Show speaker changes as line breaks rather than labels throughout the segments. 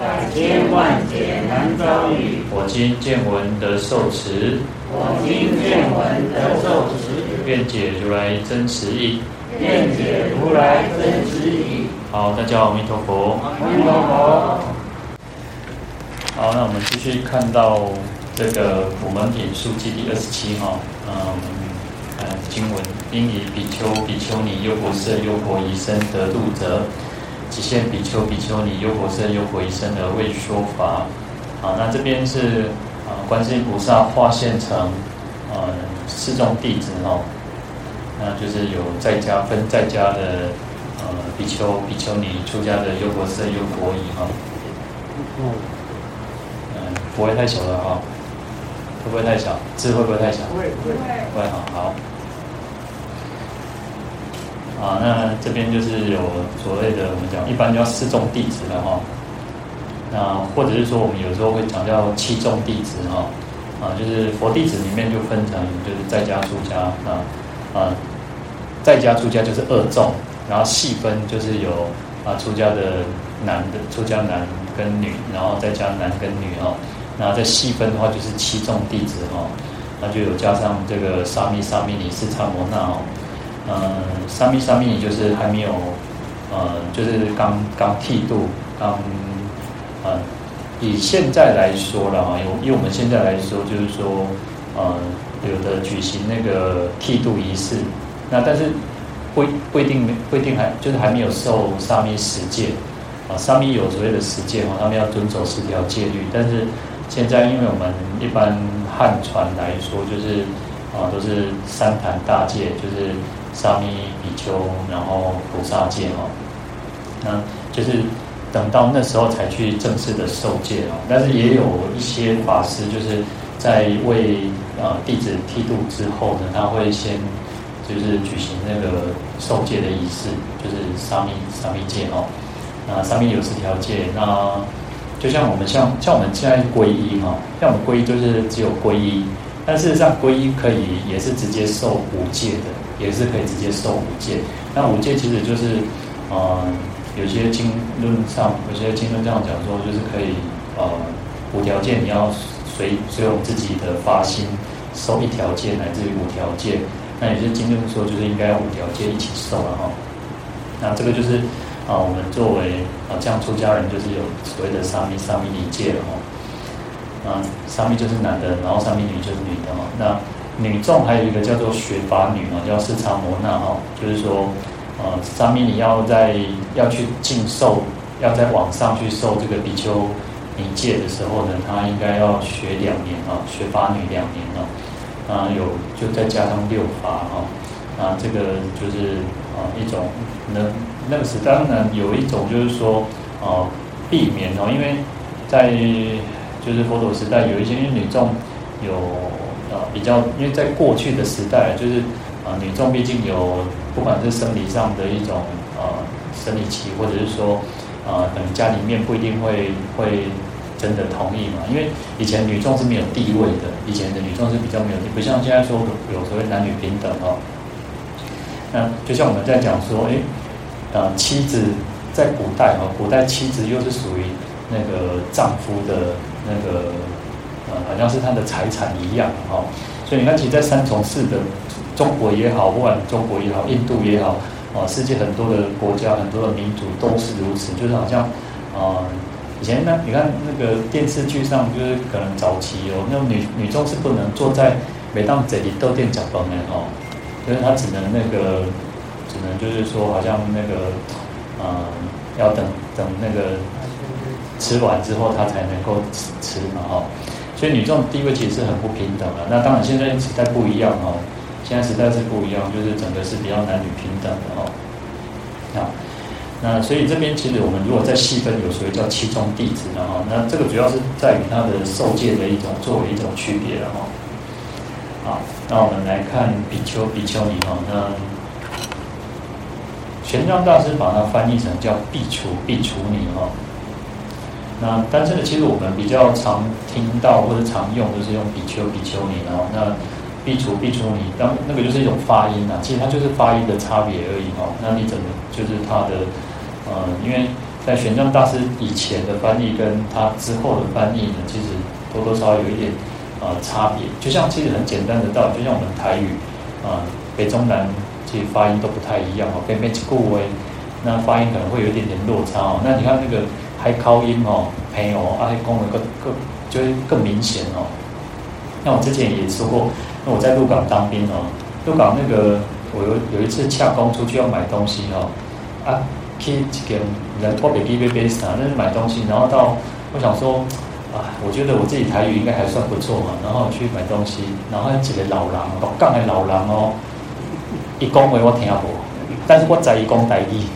百千万劫难遭遇，
我今见闻得受持，
我今见闻得受持，
愿解如来真实义，
愿解如来真实义。
好，大家阿弥陀佛，
阿弥陀佛。
好，那我们继续看到这个《普门品》书记第二十七号，嗯，看经文，应以比丘、比丘尼、优婆塞、优婆夷身得度者。即现比丘、比丘尼、优婆塞、优婆夷身而为说法。啊，那这边是啊，观世音菩萨化现成啊四众弟子哦，那就是有在家分在家的呃比丘、比丘尼，出家的优婆塞、优婆夷哈。嗯，不会太小了哈，会不会太小？字会不会太小？
不会不会
不会好好。啊，那这边就是有所谓的我们讲，一般叫四众弟子了哈。那或者是说，我们有时候会讲叫七众弟子哈。啊，就是佛弟子里面就分成，就是在家出家啊啊，在家出家就是二众，然后细分就是有啊出家的男的出家男跟女，然后再加男跟女哈。然后再细分的话就是七众弟子哈，那就有加上这个沙弥、沙弥尼、四叉摩那哦。嗯，沙弥沙弥就是还没有，呃，就是刚刚剃度，刚，呃，以现在来说了哈，以以我们现在来说，就是说，呃，有的举行那个剃度仪式，那但是不不一定不一定还就是还没有受沙弥十戒，啊，沙弥有所谓的十戒哈，他们要遵守十条戒律，但是现在因为我们一般汉传来说，就是啊都是三坛大戒，就是。沙弥、比丘，然后菩萨戒哈，那就是等到那时候才去正式的受戒啊。但是也有一些法师，就是在为呃弟子剃度之后呢，他会先就是举行那个受戒的仪式，就是沙弥沙弥戒哈。那沙弥有十条戒，那就像我们像像我们现在皈依哈，像我们皈依就是只有皈依，但事实上皈依可以也是直接受五戒的。也是可以直接受五戒，那五戒其实就是，呃，有些经论上，有些经论这样讲说，就是可以，呃，五条戒你要随随我们自己的发心受一条戒，乃至于五条戒。那有些经论说，就是应该五条戒一起受了哈。那这个就是，啊、我们作为啊这样出家人，就是有所谓的沙弥沙弥尼戒了哈。啊，沙弥就是男的，然后沙弥女就是女的哈。那女众还有一个叫做学法女啊，叫四叉摩那哈，就是说，呃，上面你要在要去进受，要在网上去受这个比丘尼戒的时候呢，她应该要学两年啊，学法女两年啊，啊有就再加上六法哈，啊这个就是啊一种那那个是当然有一种就是说啊避免哦，因为在就是佛陀时代有一些因为女众有。比较，因为在过去的时代，就是啊，女众毕竟有不管是生理上的一种啊生理期，或者是说啊，可能家里面不一定会会真的同意嘛。因为以前女众是没有地位的，以前的女众是比较没有，不像现在说有所谓男女平等哦。那就像我们在讲说，哎，啊，妻子在古代哈，古代妻子又是属于那个丈夫的那个。好像是他的财产一样哈，所以你看，其实，在三从四的中国也好，不管中国也好，印度也好，啊，世界很多的国家、很多的民族都是如此，就是好像啊，以前呢，你看那个电视剧上，就是可能早期有那女女众是不能坐在每当这里豆店讲崩的哈，就是她只能那个，只能就是说，好像那个，啊，要等等那个吃完之后，她才能够吃吃嘛哈。所以女众地位其实是很不平等的。那当然现在时代不一样哦，现在时代是不一样，就是整个是比较男女平等的哦。啊，那所以这边其实我们如果再细分，有所谓叫七宗弟子的哈，那这个主要是在于它的受戒的一种作为一种区别了哈。好，那我们来看比丘、比丘尼哈，那玄奘大师把它翻译成叫比丘、比丘尼哈。那但是呢，其实我们比较常听到或者常用就是用比丘、比丘尼然后。那苾刍、苾刍尼，当那个就是一种发音啊，其实它就是发音的差别而已哈。那你怎么就是它的呃，因为在玄奘大师以前的翻译跟他之后的翻译呢，其实多多少少有一点呃差别。就像其实很简单的道理，就像我们台语啊、北中南其实发音都不太一样哦，北美几顾威，那发音可能会有一点点落差哦。那你看那个海口音哦，朋友啊，讲的更更就会更明显哦。那我之前也说过。那我在鹿港当兵哦，鹿港那个我有有一次洽公出去要买东西哦，啊，去一间人货比比比啥，那是买东西，然后到我想说啊，我觉得我自己台语应该还算不错嘛，然后去买东西，然后几个老人，鹿港的老人哦，一讲话我听不，但是我在一讲台语，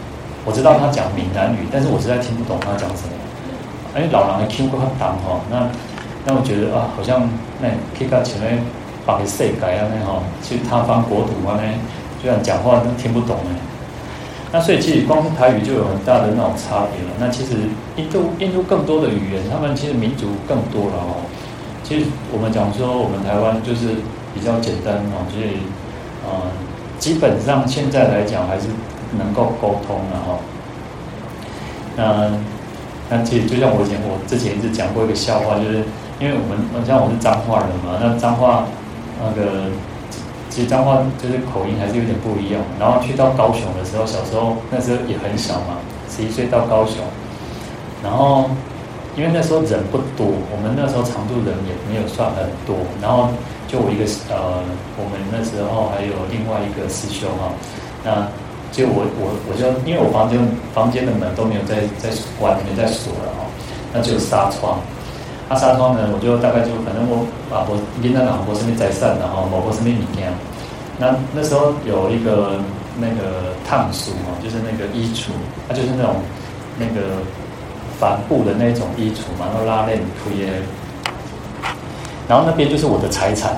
我知道他讲闽南语，但是我实在听不懂他讲什么，因为老人的腔很重哦，那那我觉得啊，好像那可以到前面。把个世界啊，那哈去他方国土啊，那虽然讲话都听不懂哎。那所以其实光是台语就有很大的那种差别了。那其实印度印度更多的语言，他们其实民族更多了哦。其实我们讲说我们台湾就是比较简单哦，所以呃基本上现在来讲还是能够沟通了哈。那那其实就像我以前我之前一直讲过一个笑话，就是因为我们像我是彰化人嘛，那彰化。那个其实彰化就是口音还是有点不一样。然后去到高雄的时候，小时候那时候也很小嘛，十一岁到高雄。然后因为那时候人不多，我们那时候常住人也没有算很多。然后就我一个呃，我们那时候还有另外一个师兄哈，那就我我我就因为我房间房间的门都没有在在关，没在锁了哦，那就纱窗。那纱窗呢，我就大概就反正我啊，我跟他老婆身边在散的哈，老婆身边里面。那那时候有一个那个烫书哦，就是那个衣橱，它就是那种那个帆布的那种衣橱嘛，然后拉链铺耶。然后那边就是我的财产，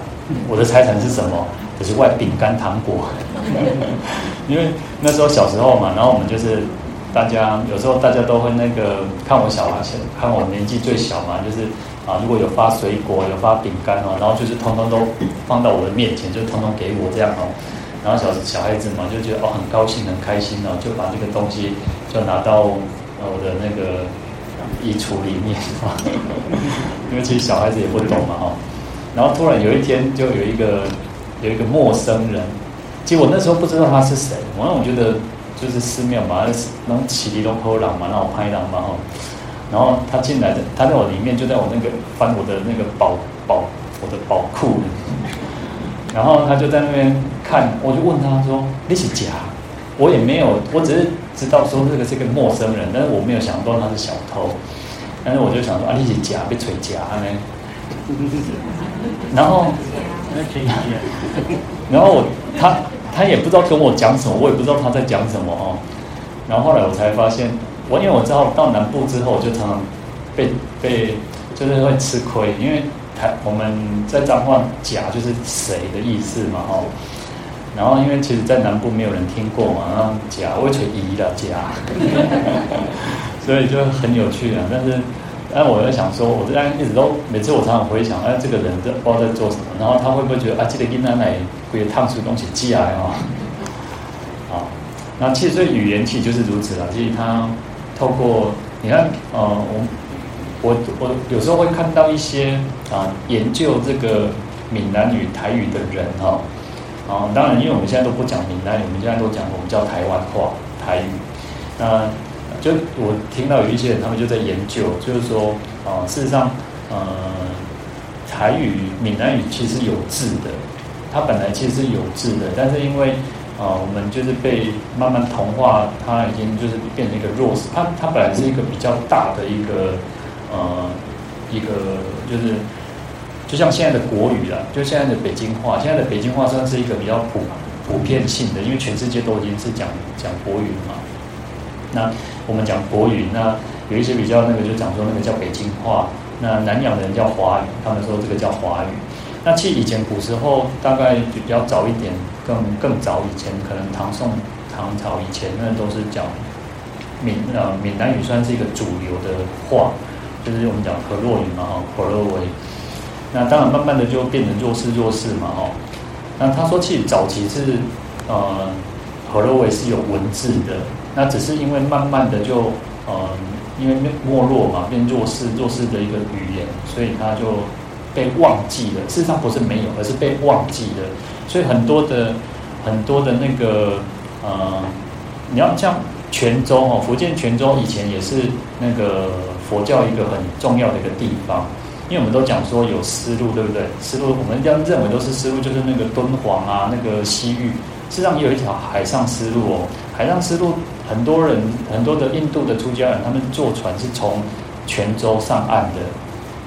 我的财产是什么？就是外饼干糖果。因为那时候小时候嘛，然后我们就是。大家有时候大家都会那个看我小孩，看我年纪最小嘛，就是啊，如果有发水果，有发饼干哦，然后就是通通都放到我的面前，就通通给我这样哦。然后小小孩子嘛，就觉得哦很高兴很开心哦，就把这个东西就拿到我的那个衣橱里面，因为其实小孩子也不懂嘛哈。然后突然有一天，就有一个有一个陌生人，其实我那时候不知道他是谁，我让我觉得。就是寺庙嘛，那种起立龙口廊嘛，让我拍廊嘛吼。然后他进来的，他在我里面，就在我那个翻我的那个宝宝，我的宝库。然后他就在那边看，我就问他说：“你是假？”我也没有，我只是知道说这个是个陌生人，但是我没有想到他是小偷。但是我就想说：“啊，你是假，被锤假呢？” 然后，然后我他。他也不知道跟我讲什么，我也不知道他在讲什么哦。然后后来我才发现，我因为我知道到南部之后，我就常常被被就是会吃亏，因为台我们在彰化假就是谁的意思嘛哦。然后因为其实，在南部没有人听过嘛，然后假我吹一的假，所以就很有趣啊。但是。哎，我在想说，我这样一直都每次我常常回想，哎，这个人在不知道在做什么，然后他会不会觉得啊，这个跟奶奶会烫出东西寄来啊？啊，那其实这语言其实就是如此了。其实他透过你看，呃，我我我有时候会看到一些啊研究这个闽南语、台语的人哈，啊，当然因为我们现在都不讲闽南语，我们现在都讲我们叫台湾话、台语，那。就我听到有一些人，他们就在研究，就是说，啊、事实上，呃，台语、闽南语其实有字的，它本来其实是有字的，但是因为，啊、我们就是被慢慢同化，它已经就是变成一个弱势。它它本来是一个比较大的一个，呃，一个就是，就像现在的国语啦，就现在的北京话，现在的北京话算是一个比较普普遍性的，因为全世界都已经是讲讲国语嘛。那我们讲国语，那有一些比较那个就讲说那个叫北京话，那南洋的人叫华语，他们说这个叫华语。那其实以前古时候大概比较早一点，更更早以前，可能唐宋唐朝以前，那都是讲闽呃闽南语，算是一个主流的话，就是我们讲河洛语嘛，哈，河洛语。那当然慢慢的就变成弱势弱势嘛，哈。那他说其实早期是呃河洛语是有文字的，那只是因为慢慢的就呃因为没没落嘛，变弱势弱势的一个语言，所以他就。被忘记了，事实上不是没有，而是被忘记了。所以很多的很多的那个呃，你要像泉州哦，福建泉州以前也是那个佛教一个很重要的一个地方，因为我们都讲说有丝路，对不对？丝路我们这样认为都是丝路，就是那个敦煌啊，那个西域，事实上也有一条海上丝路哦。海上丝路很多人很多的印度的出家人，他们坐船是从泉州上岸的。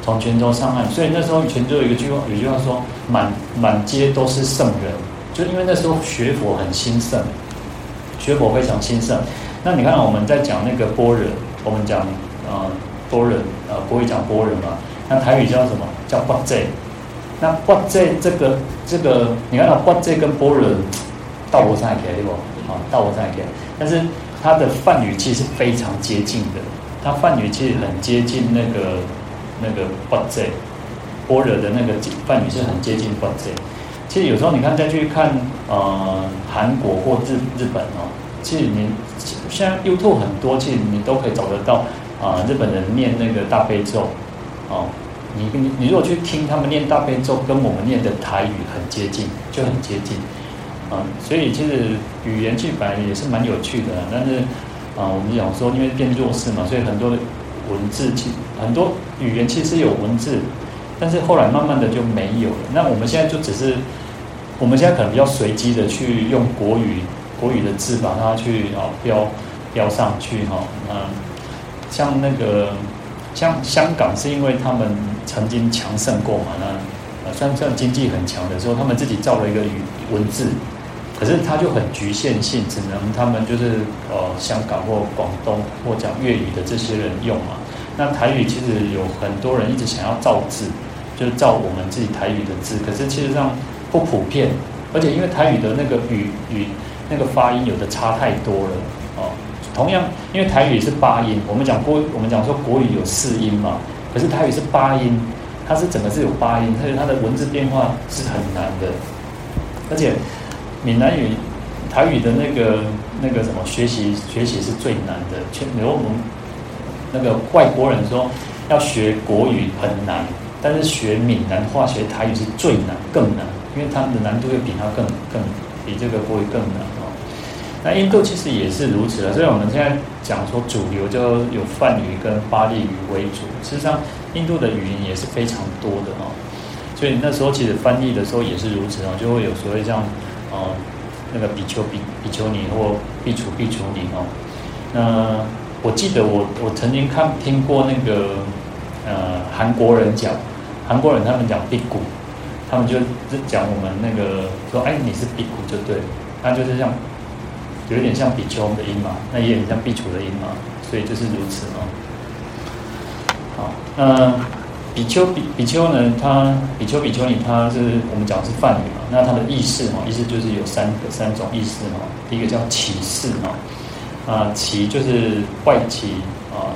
从泉州上岸，所以那时候泉州有一个句话，有句话说满满街都是圣人，就因为那时候学佛很兴盛，学佛非常兴盛。那你看我们在讲那个波人，我们讲呃波人呃不会讲波人嘛，那台语叫什么？叫八戒。那八戒这个这个，你看到八戒跟般若道不上来对不？啊，道不上来，但是它的梵语其实是非常接近的，它梵语其实很接近那个。那个般若，般若的那个梵语是很接近般若。其实有时候你看再去看呃韩国或日日本哦，其实你现在 YouTube 很多，其实你都可以找得到啊、日本人念那个大悲咒哦。你你你如果去听他们念大悲咒，跟我们念的台语很接近，就很接近啊、所以其实语言去摆也是蛮有趣的，但是啊、我们讲说因为变弱势嘛，所以很多的。文字其很多语言其实有文字，但是后来慢慢的就没有了。那我们现在就只是，我们现在可能比较随机的去用国语国语的字把它去啊标标上去哈。嗯，像那个像香港是因为他们曾经强盛过嘛，那算算经济很强的时候，他们自己造了一个语文字，可是它就很局限性，只能他们就是呃香港或广东或讲粤语的这些人用嘛。那台语其实有很多人一直想要造字，就是造我们自己台语的字，可是其实上不普遍，而且因为台语的那个语语那个发音有的差太多了哦。同样，因为台语是八音，我们讲国我们讲说国语有四音嘛，可是台语是八音，它是整个是有八音，所以它的文字变化是很难的。而且闽南语、台语的那个那个什么学习学习是最难的，全比如我们。那个外国人说要学国语很难，但是学闽南话、学台语是最难、更难，因为他们的难度又比他更更比这个国语更难哦。那印度其实也是如此的，所以我们现在讲说主流就有梵语跟巴利语为主，实际上印度的语言也是非常多的哦。所以那时候其实翻译的时候也是如此哦，就会有所谓这样哦，那个比丘比比丘尼或比丘比丘尼哦，那。我记得我我曾经看听过那个呃韩国人讲，韩国人他们讲比古，他们就讲我们那个说哎你是比古就对，那就是像有一点像比丘的音嘛，那也很像比丘的音嘛，所以就是如此哦。好，那比丘比比丘呢，他比丘比丘尼他是我们讲是梵语嘛，那它的意思嘛，意思就是有三个三种意思嘛，第一个叫乞士嘛。啊，起就是外起啊，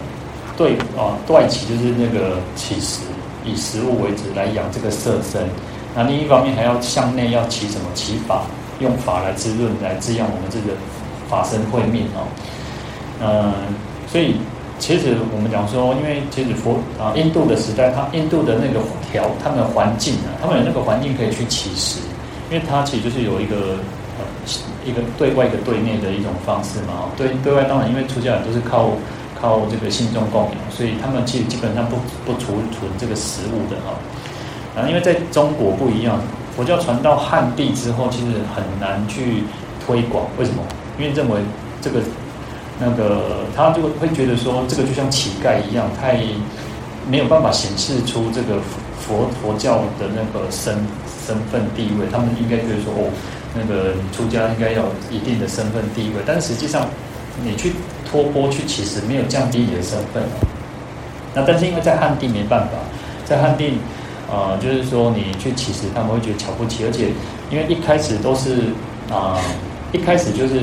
对啊，外起就是那个起食，以食物为主来养这个色身。那另一方面还要向内要起什么？起法，用法来滋润，来滋养我们这个法身慧命哦。嗯，所以其实我们讲说，因为其实佛啊，印度的时代，它印度的那个条，他们的环境啊，他们有那个环境可以去乞食，因为它其实就是有一个呃。一个对外一个对内的一种方式嘛，对对外当然因为出家人都是靠靠这个信众供养，所以他们其实基本上不不储存这个食物的哈。啊，因为在中国不一样，佛教传到汉地之后，其实很难去推广。为什么？因为认为这个那个他就会觉得说，这个就像乞丐一样，太没有办法显示出这个佛佛教的那个身身份地位。他们应该觉得说哦。那个你出家应该有一定的身份地位，但实际上，你去托钵去乞食，没有降低你的身份哦。那但是因为在汉地没办法，在汉地，呃，就是说你去乞食，他们会觉得瞧不起，而且因为一开始都是啊。一开始就是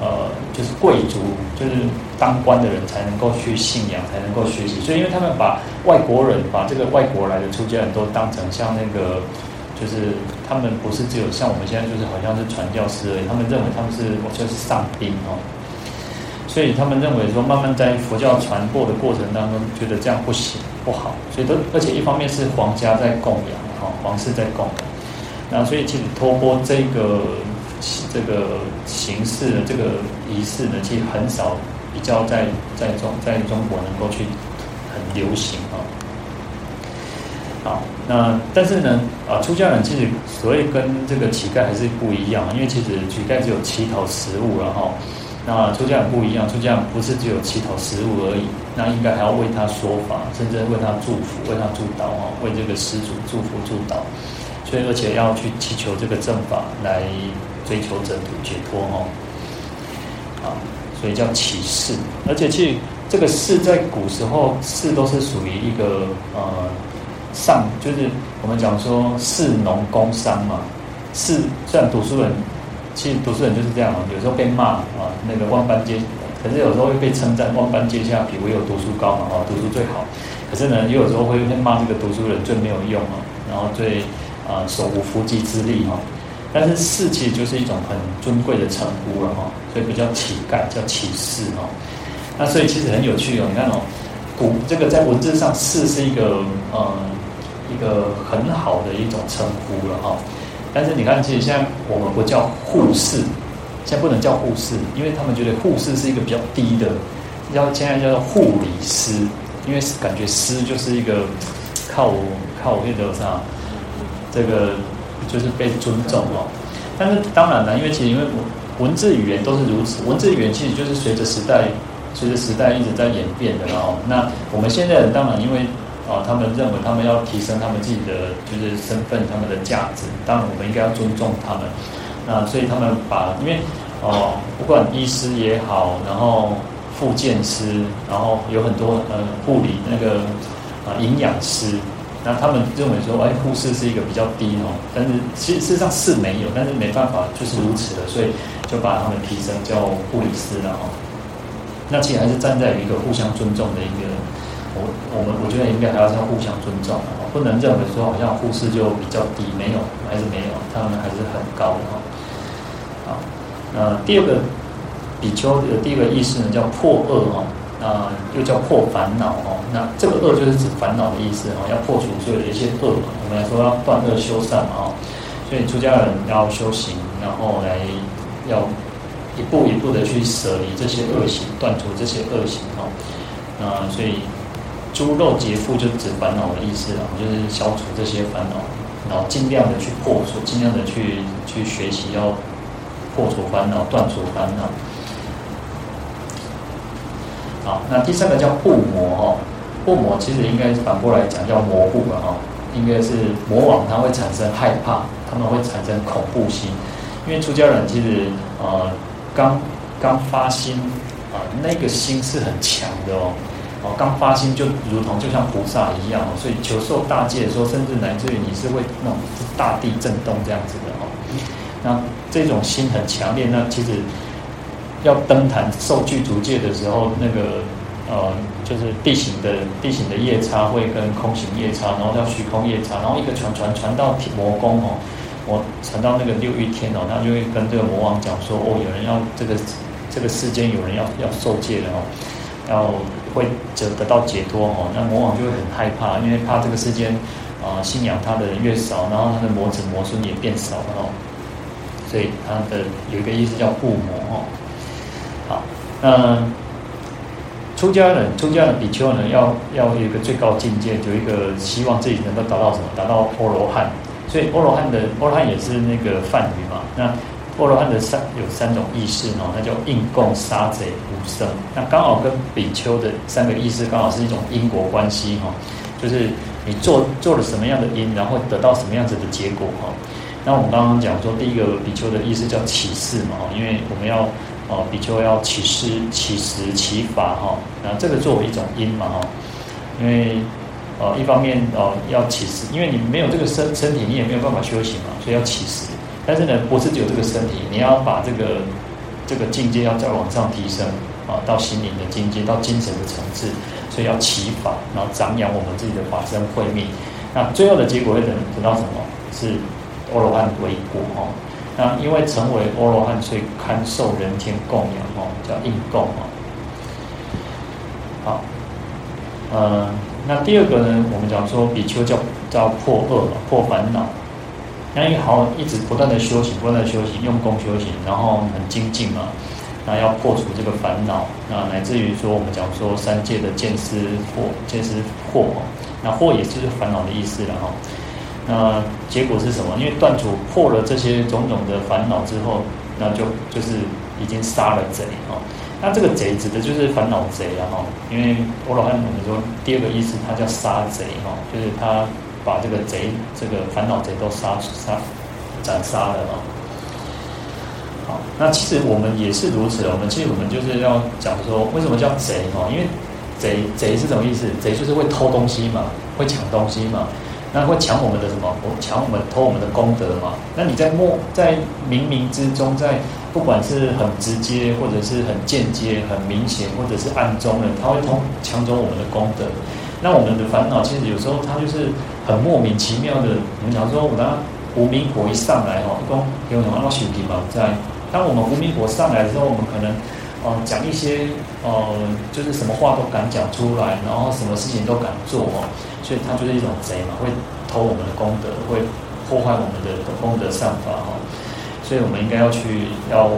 呃，就是贵族，就是当官的人才能够去信仰，才能够学习。所以，因为他们把外国人，把这个外国来的出家人都当成像那个，就是他们不是只有像我们现在就是好像是传教士而已。他们认为他们是就是上宾哦。所以他们认为说，慢慢在佛教传播的过程当中，觉得这样不行不好。所以都而且一方面是皇家在供养哈，皇室在供养。那所以其实托钵这个。这个形式的这个仪式呢，其实很少比较在在中在中国能够去很流行啊。好，那但是呢，啊，出家人其实所谓跟这个乞丐还是不一样，因为其实乞丐只有乞讨食物了哈。那出家人不一样，出家人不是只有乞讨食物而已，那应该还要为他说法，甚至为他祝福，为他祝祷啊，为这个施主祝福祝祷。所以而且要去祈求这个正法来。追求者的解脱哦，啊，所以叫起誓，而且其实这个誓在古时候誓都是属于一个呃上，就是我们讲说士农工商嘛。誓虽然读书人，其实读书人就是这样，有时候被骂啊，那个万般皆，可是有时候会被称赞万般皆下品，唯有读书高嘛，哦，读书最好。可是呢，又有时候会被骂这个读书人最没有用啊，然后最啊手无缚鸡之力哈。但是士其实就是一种很尊贵的称呼了哈，所以比较乞丐叫起誓哈。那所以其实很有趣哦，你看哦，古这个在文字上士是一个呃一个很好的一种称呼了哈。但是你看，其实现在我们不叫护士，现在不能叫护士，因为他们觉得护士是一个比较低的，要现在叫做护理师，因为感觉师就是一个靠靠那个啥这个。就是被尊重哦，但是当然了，因为其实因为文字语言都是如此，文字语言其实就是随着时代，随着时代一直在演变的哦。那我们现在当然因为啊，他们认为他们要提升他们自己的就是身份，他们的价值，当然我们应该要尊重他们。那所以他们把因为哦，不管医师也好，然后复健师，然后有很多呃护理那个啊营养师。那他们认为说，哎，护士是一个比较低哦，但是其实事实上是没有，但是没办法，就是如此的，所以就把他们提升叫护理师了哦。那其实还是站在一个互相尊重的一个，我我们我觉得应该还要互相尊重的哦，不能认为说好像护士就比较低，没有，还是没有，他们还是很高的哦。好，那第二个比丘的第二个意思呢，叫破恶哦。啊，又叫破烦恼哦。那这个恶就是指烦恼的意思哦，要破除所有的一些恶嘛。我们来说要断恶修善嘛哦。所以出家人要修行，然后来要一步一步的去舍离这些恶行，断除这些恶行哦。啊，所以诸肉劫富就指烦恼的意思啊，就是消除这些烦恼，然后尽量的去破除，尽量的去去学习，要破除烦恼，断除烦恼。好，那第三个叫怖魔哈，怖魔其实应该反过来讲叫魔怖了哈，应该是魔王他会产生害怕，他们会产生恐怖心，因为出家人其实呃刚刚发心啊、那个心是很强的哦，哦刚发心就如同就像菩萨一样，所以求受大戒的时候，甚至乃至于你是会那种大地震动这样子的哦，那这种心很强烈，那其实。要登坛受具足戒的时候，那个呃，就是地行的地行的夜叉会跟空行夜叉，然后叫虚空夜叉，然后一个传传传到魔宫哦，我传到那个六欲天哦，他就会跟这个魔王讲说，哦，有人要这个这个世间有人要要受戒的哦，要会得得到解脱哦，那魔王就会很害怕，因为怕这个世间啊、信仰他的人越少，然后他的魔子魔孙也变少了哦，所以他的有一个意思叫护魔哦。好，那出家人、出家人比丘呢，要要有一个最高境界，有一个希望自己能够达到什么？达到阿罗汉。所以阿罗汉的阿罗汉也是那个梵语嘛。那阿罗汉的三有三种意思哦，那叫应供、杀贼、无生。那刚好跟比丘的三个意思刚好是一种因果关系哈，就是你做做了什么样的因，然后得到什么样子的结果哈。那我们刚刚讲说，第一个比丘的意思叫起誓嘛，因为我们要。哦，比丘要起施、起食、起法哈，那这个作为一种因嘛哈，因为呃一方面哦要起食，因为你没有这个身身体，你也没有办法修行嘛，所以要起食。但是呢，不是只有这个身体，你要把这个这个境界要再往上提升啊，到心灵的境界，到精神的层次，所以要起法，然后长养我们自己的法身慧命。那最后的结果会等等到什么？是阿罗汉为果哈。那因为成为阿罗汉，所以堪受人天供养哦，叫应供哦。好，呃，那第二个呢，我们讲说比丘叫叫破恶破烦恼。那因为好一直不断的修行，不断的修行，用功修行，然后很精进嘛。那要破除这个烦恼，那乃至于说我们讲说三界的见思破，见思破，那破也就是烦恼的意思了哈。那结果是什么？因为断除破了这些种种的烦恼之后，那就就是已经杀了贼哈。那这个贼指的就是烦恼贼啊哈。因为阿罗汉我们说第二个意思，它叫杀贼哈，就是他把这个贼这个烦恼贼都杀杀斩杀了啊。好，那其实我们也是如此的。我们其实我们就是要讲说，为什么叫贼哈？因为贼贼是什么意思？贼就是会偷东西嘛，会抢东西嘛。那会抢我们的什么？抢我们偷我们的功德嘛？那你在默在冥冥之中，在不管是很直接，或者是很间接、很明显，或者是暗中的，他会偷抢走我们的功德。那我们的烦恼其实有时候它就是很莫名其妙的。我们讲说，我当无明火一上来哈，说有什么要修的嘛？在当我们无明火上来的时候，我们可能哦讲一些呃就是什么话都敢讲出来，然后什么事情都敢做哦。所以他就是一种贼嘛，会偷我们的功德，会破坏我们的功德善法哈。所以我们应该要去，要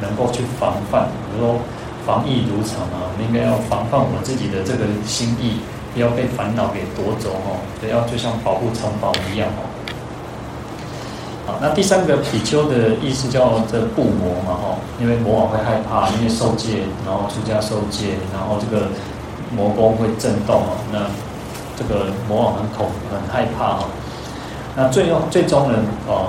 能够去防范，比如说防疫如常啊，我们应该要防范我们自己的这个心意，不要被烦恼给夺走哈。对，要就像保护城堡一样哦。好，那第三个比丘的意思叫这布魔嘛哈，因为魔王会害怕，因为受戒，然后出家受戒，然后这个魔宫会震动啊，那。这个魔王很恐很害怕哈，那最后最终呢，呃，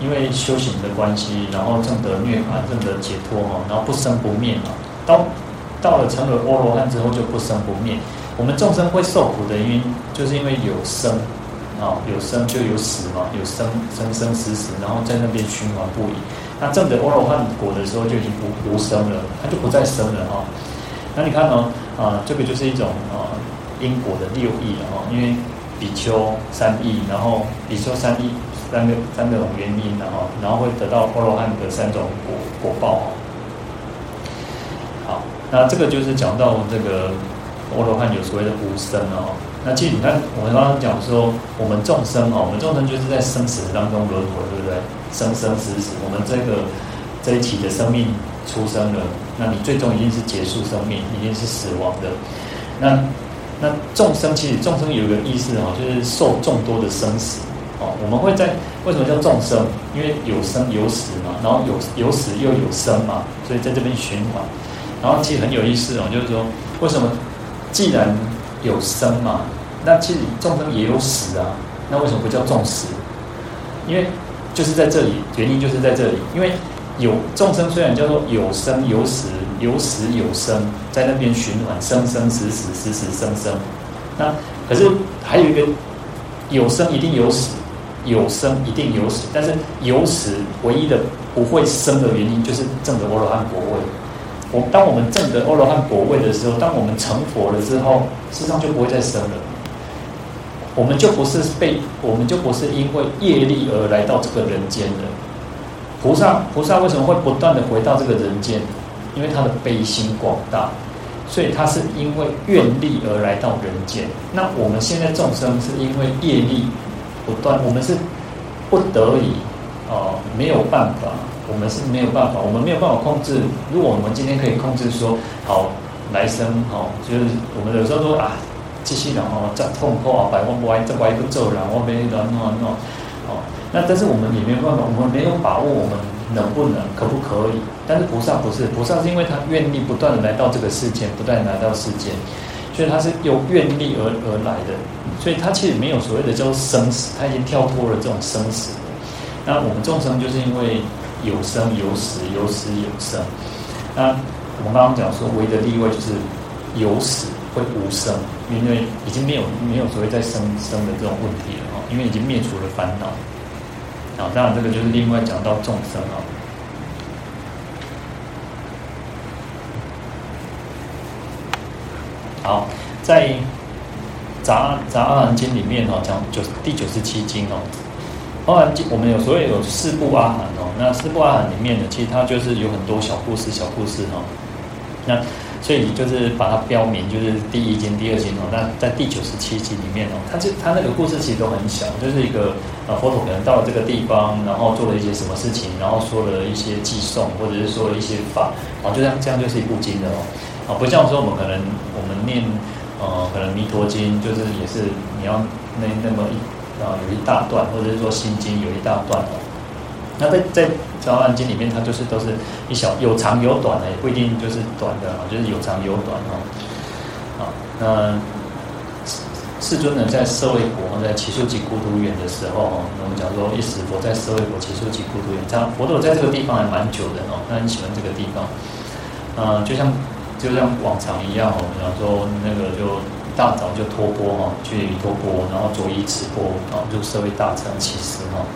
因为修行的关系，然后证得涅槃，证得解脱哈，然后不生不灭嘛。到到了成了阿罗汉之后就不生不灭。我们众生会受苦的原因，就是因为有生啊，有生就有死嘛，有生生生死死，然后在那边循环不已。那证得阿罗汉果的时候就已经无无生了，他就不再生了哈。那你看呢？啊，这个就是一种啊。因果的六义了哈，因为比丘三义，然后比丘三义三个三个种原因，然后然后会得到阿罗汉的三种果果报。好，那这个就是讲到这个阿罗汉有所谓的无生哦。那其实你看，我们刚刚讲说，我们众生哦，我们众生就是在生死当中轮回，对不对？生生死死，我们这个这一期的生命出生了，那你最终一定是结束生命，一定是死亡的。那那众生其实众生有一个意思哈，就是受众多的生死哦。我们会在为什么叫众生？因为有生有死嘛，然后有有死又有生嘛，所以在这边循环。然后其实很有意思哦，就是说为什么既然有生嘛，那其实众生也有死啊，那为什么不叫众死？因为就是在这里，原因就是在这里，因为。有众生虽然叫做有生有死，有死有生，在那边循环，生生死死，死死生生。那可是还有一个有生一定有死，有生一定有死，但是有死唯一的不会生的原因就是证得阿罗汉果位。我当我们证得阿罗汉果位的时候，当我们成佛了之后，事实上就不会再生了。我们就不是被，我们就不是因为业力而来到这个人间的。菩萨，菩萨为什么会不断的回到这个人间？因为他的悲心广大，所以他是因为愿力而来到人间。那我们现在众生是因为业力不断，我们是不得已啊、呃，没有办法，我们是没有办法，我们没有办法控制。如果我们今天可以控制说，好来生，好、哦、就是我们有时候说啊，机器人哦，再痛苦啊，百万不爱，这怪不咒人，我没人弄弄。那但是我们也没有办法，我们没有把握，我们能不能，可不可以？但是菩萨不是，菩萨是因为他愿力不断的来到这个世间，不断的来到世间，所以他是由愿力而而来的，所以他其实没有所谓的叫生死，他已经跳脱了这种生死。那我们众生就是因为有生有死，有死有生，那我们刚刚讲说，唯一的例外就是有死会无生，因为已经没有没有所谓再生生的这种问题了哈，因为已经灭除了烦恼。啊，当然这个就是另外讲到众生啊。好，在杂杂阿含经里面哦，讲九第九十七经哦。阿含经我们有所谓有四部阿含哦，那四部阿含里面呢，其实它就是有很多小故事，小故事哦。那所以你就是把它标明，就是第一经、第二经哦。那在第九十七经里面哦，它就它那个故事其实都很小，就是一个呃佛陀可能到了这个地方，然后做了一些什么事情，然后说了一些偈颂，或者是说了一些法，哦，就这样这样就是一部经的哦。啊，不像说我们可能我们念呃，可能弥陀经就是也是你要那那么一啊有一大段，或者是说心经有一大段哦。那在在杂阿含经里面，它就是都是一小有长有短的，也不一定就是短的啊，就是有长有短哦。啊，那世尊呢在舍卫国，在只树给孤独园的时候哦，我们讲说一时佛在舍卫国只树给孤独园，他佛陀在这个地方还蛮久的哦，他很喜欢这个地方，啊，就像。就像往常一样哦，比方说那个就大早就托钵哈，去托钵，然后着衣持钵，然后就社会大乘起司哈。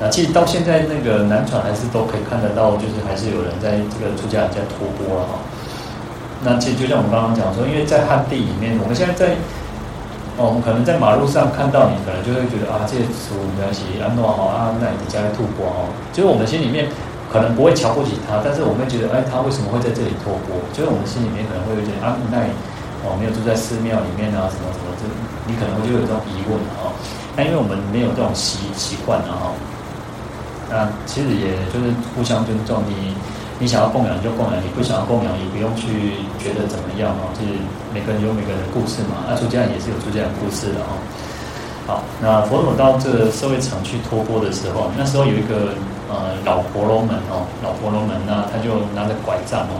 那其实到现在那个南传还是都可以看得到，就是还是有人在这个出家人在托钵了哈。那其实就像我们刚刚讲说，因为在汉地里面，我们现在在哦，我们可能在马路上看到你，可能就会觉得啊，这些书没关系，安诺好啊，那你家在吐钵哦，就是我们心里面。可能不会瞧不起他，但是我们会觉得，哎，他为什么会在这里托钵？就是我们心里面可能会有点啊，那你哦，没有住在寺庙里面啊，什么什么，这你可能会就有这种疑问啊。但因为我们没有这种习习惯啊，哈。那其实也就是互相尊重，你你想要供养就供养，你不想要供养也不用去觉得怎么样啊。就是每个人有每个人的故事嘛，那出家人也是有出家人故事的哦。好，那佛陀到这个社会城去托钵的时候，那时候有一个呃老婆罗门哦，老婆罗门，那他就拿着拐杖哦，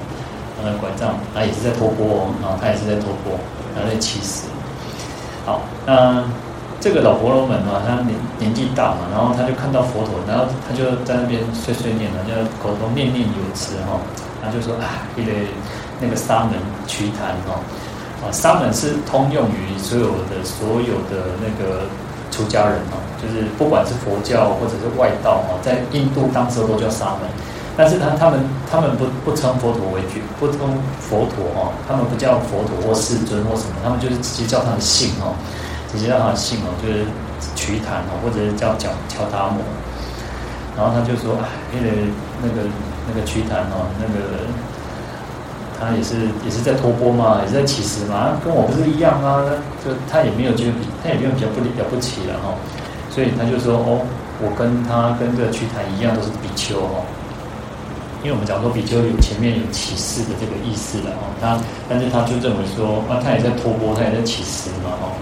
拿着拐杖，他也是在托钵哦，然后他也是在托钵，他在乞食。好，那这个老婆罗门嘛，他年年纪大嘛，然后他就看到佛陀，然后他就在那边碎碎念了，就口头念念有词哈，他就说啊，那个那个沙门瞿昙哈。啊，沙门是通用于所有的所有的那个出家人哦，就是不管是佛教或者是外道啊，在印度当时都叫沙门，但是他他们他们不不称佛陀为君，不称佛陀哈，他们不叫佛陀或世尊或什么，他们就是直接叫他的姓哦，直接让他信哦，就是瞿昙哦，或者是叫乔乔达摩，然后他就说，哎，那个那个那个瞿昙哦，那个。他也是也是在托钵嘛，也是在乞食嘛，跟我不是一样啊？就他也没有觉得比他也没有比较不了不起了哈，所以他就说哦，我跟他跟这个瞿昙一样都是比丘哦，因为我们讲说比丘有前面有乞食的这个意思的哦，他但是他就认为说啊，他也在托钵，他也在乞食嘛哦，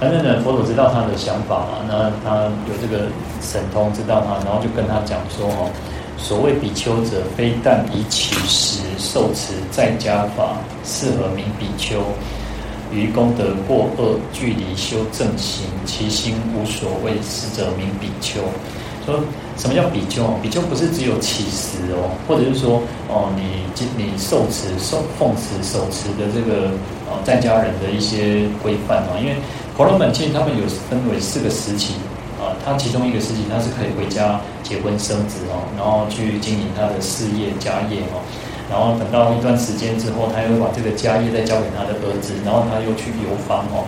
反正呢，佛陀知道他的想法嘛，那他有这个神通知道他，然后就跟他讲说哦。所谓比丘者，非但以乞食受持在家法，是何名比丘？于功德过恶距离修正行，其心无所谓，是者名比丘。说什么叫比丘？比丘不是只有乞食哦，或者是说哦，你你受持受奉持受持的这个哦，在家人的一些规范啊，因为婆罗门其实他们有分为四个时期。啊，他其中一个时期，他是可以回家结婚生子哦，然后去经营他的事业家业哦，然后等到一段时间之后，他又把这个家业再交给他的儿子，然后他又去游方哦，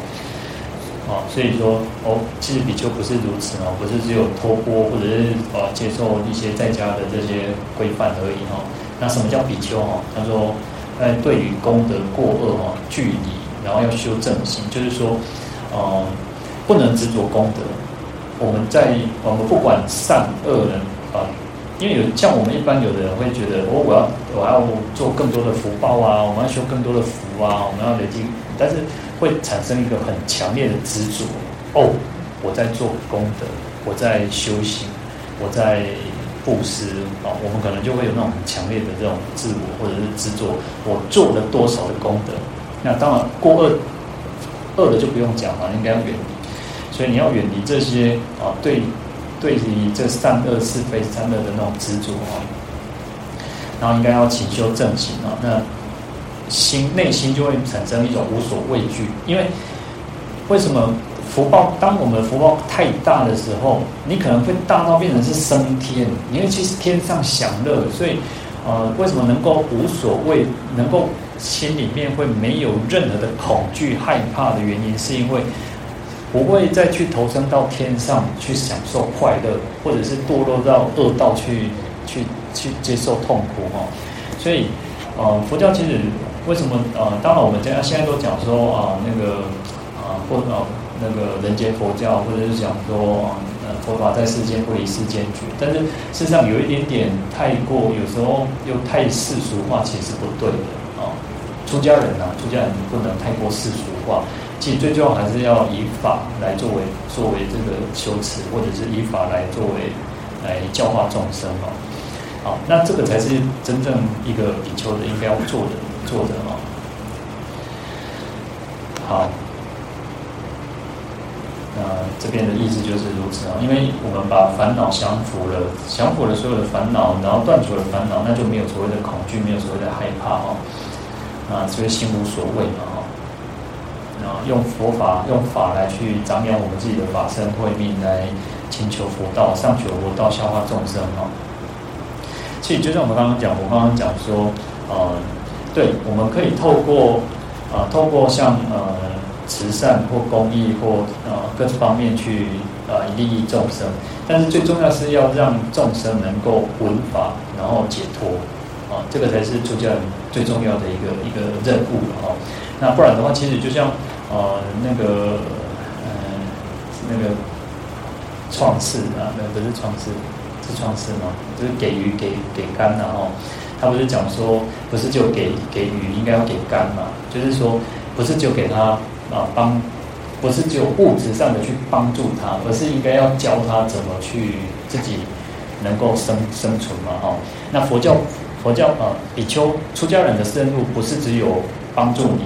啊，所以说哦，其实比丘不是如此哦，不是只有托钵或者是呃接受一些在家的这些规范而已哦。那什么叫比丘哦？他说，呃，对于功德过恶哦，距离，然后要修正心，就是说，呃，不能执着功德。我们在我们不管善恶人啊，因为有像我们一般有的人会觉得，哦我要我要做更多的福报啊，我们要修更多的福啊，我们要累积，但是会产生一个很强烈的执着。哦，我在做功德，我在修行，我在布施啊，我们可能就会有那种很强烈的这种自我或者是执着，我做了多少的功德。那当然过恶恶的就不用讲了，应该要远离。所以你要远离这些啊，对，对于这善恶是非善恶的那种执着啊。然后应该要勤修正行啊，那心内心就会产生一种无所畏惧。因为为什么福报？当我们福报太大的时候，你可能会大到变成是升天，你会去天上享乐。所以，呃，为什么能够无所谓，能够心里面会没有任何的恐惧、害怕的原因，是因为不会再去投生到天上去享受快乐，或者是堕落到恶道去去去接受痛苦哈。所以，呃，佛教其实为什么呃，当然我们家现在都讲说啊、那个啊、或呃那个人间佛教，或者是讲说呃佛法在世间不离世间觉，但是事实上有一点点太过，有时候又太世俗化，其实不对的啊。出家人呐、出家人不能太过世俗化。其实最重要还是要以法来作为作为这个修持，或者是以法来作为来教化众生哦。好，那这个才是真正一个比丘的应该要做的做的哦。好，那这边的意思就是如此啊，因为我们把烦恼降服了，降服了所有的烦恼，然后断除了烦恼，那就没有所谓的恐惧，没有所谓的害怕哦。啊，所以心无所谓嘛，哦，然后用佛法、用法来去长扬我们自己的法身慧命，来请求佛道、上求佛道、消化众生，哦。其实就像我们刚刚讲，我刚刚讲说，呃，对，我们可以透过啊、透过像呃慈善或公益或呃各方面去呃利益众生，但是最重要是要让众生能够闻法，然后解脱。啊，这个才是出家人最重要的一个一个任务了哈。那不然的话，其实就像呃那个呃那个创世啊，那不是创世，是创世吗？就是给鱼给给干了哈。他不是讲说，不是就给给鱼，应该要给干嘛？就是说，不是就给他啊帮，不是只有物质上的去帮助他，而是应该要教他怎么去自己能够生生存嘛哈。那佛教。佛教啊，比丘出家人的任务不是只有帮助你，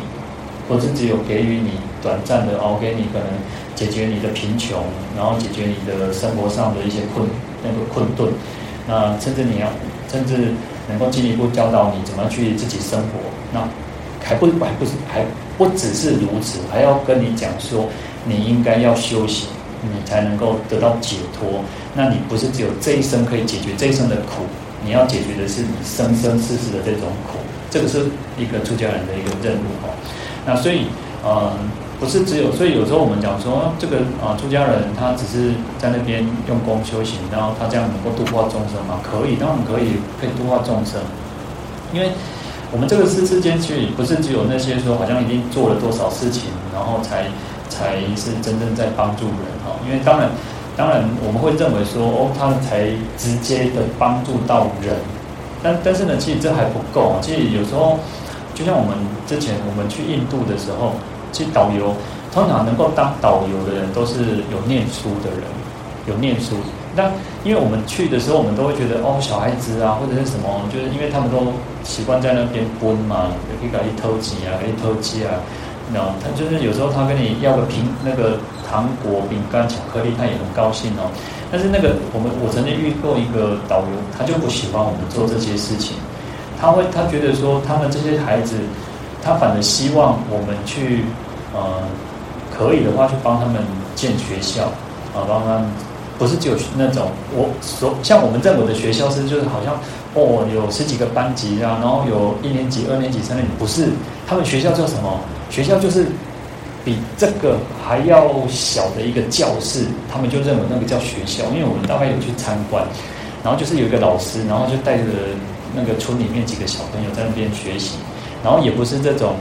不是只有给予你短暂的哦，给你可能解决你的贫穷，然后解决你的生活上的一些困那个困顿，那甚至你要甚至能够进一步教导你怎么去自己生活，那还不还不是还不只是如此，还要跟你讲说你应该要修行，你才能够得到解脱。那你不是只有这一生可以解决这一生的苦。你要解决的是你生生世世的这种苦，这个是一个出家人的一个任务哈。那所以，嗯，不是只有，所以有时候我们讲说，这个啊，出家人他只是在那边用功修行，然后他这样能够度化众生吗？可以，当然可以，可以度化众生。因为我们这个世世间其实不是只有那些说好像已经做了多少事情，然后才才是真正在帮助人哈。因为当然。当然，我们会认为说，哦，他们才直接的帮助到人，但但是呢，其实这还不够。其实有时候，就像我们之前我们去印度的时候，其实导游通常能够当导游的人都是有念书的人，有念书。那因为我们去的时候，我们都会觉得，哦，小孩子啊，或者是什么，就是因为他们都习惯在那边奔嘛，可以搞一偷鸡啊，可以偷鸡啊。那他就是有时候他跟你要个苹那个糖果、饼干、巧克力，他也很高兴哦。但是那个我们我曾经遇过一个导游，他就不喜欢我们做这些事情。他会他觉得说，他们这些孩子，他反而希望我们去呃，可以的话去帮他们建学校啊，帮他们不是只有那种我所像我们认为的学校是就是好像哦有十几个班级啊，然后有一年级、二年级、三年级，不是他们学校叫什么？学校就是比这个还要小的一个教室，他们就认为那个叫学校。因为我们大概有去参观，然后就是有一个老师，然后就带着那个村里面几个小朋友在那边学习，然后也不是这种，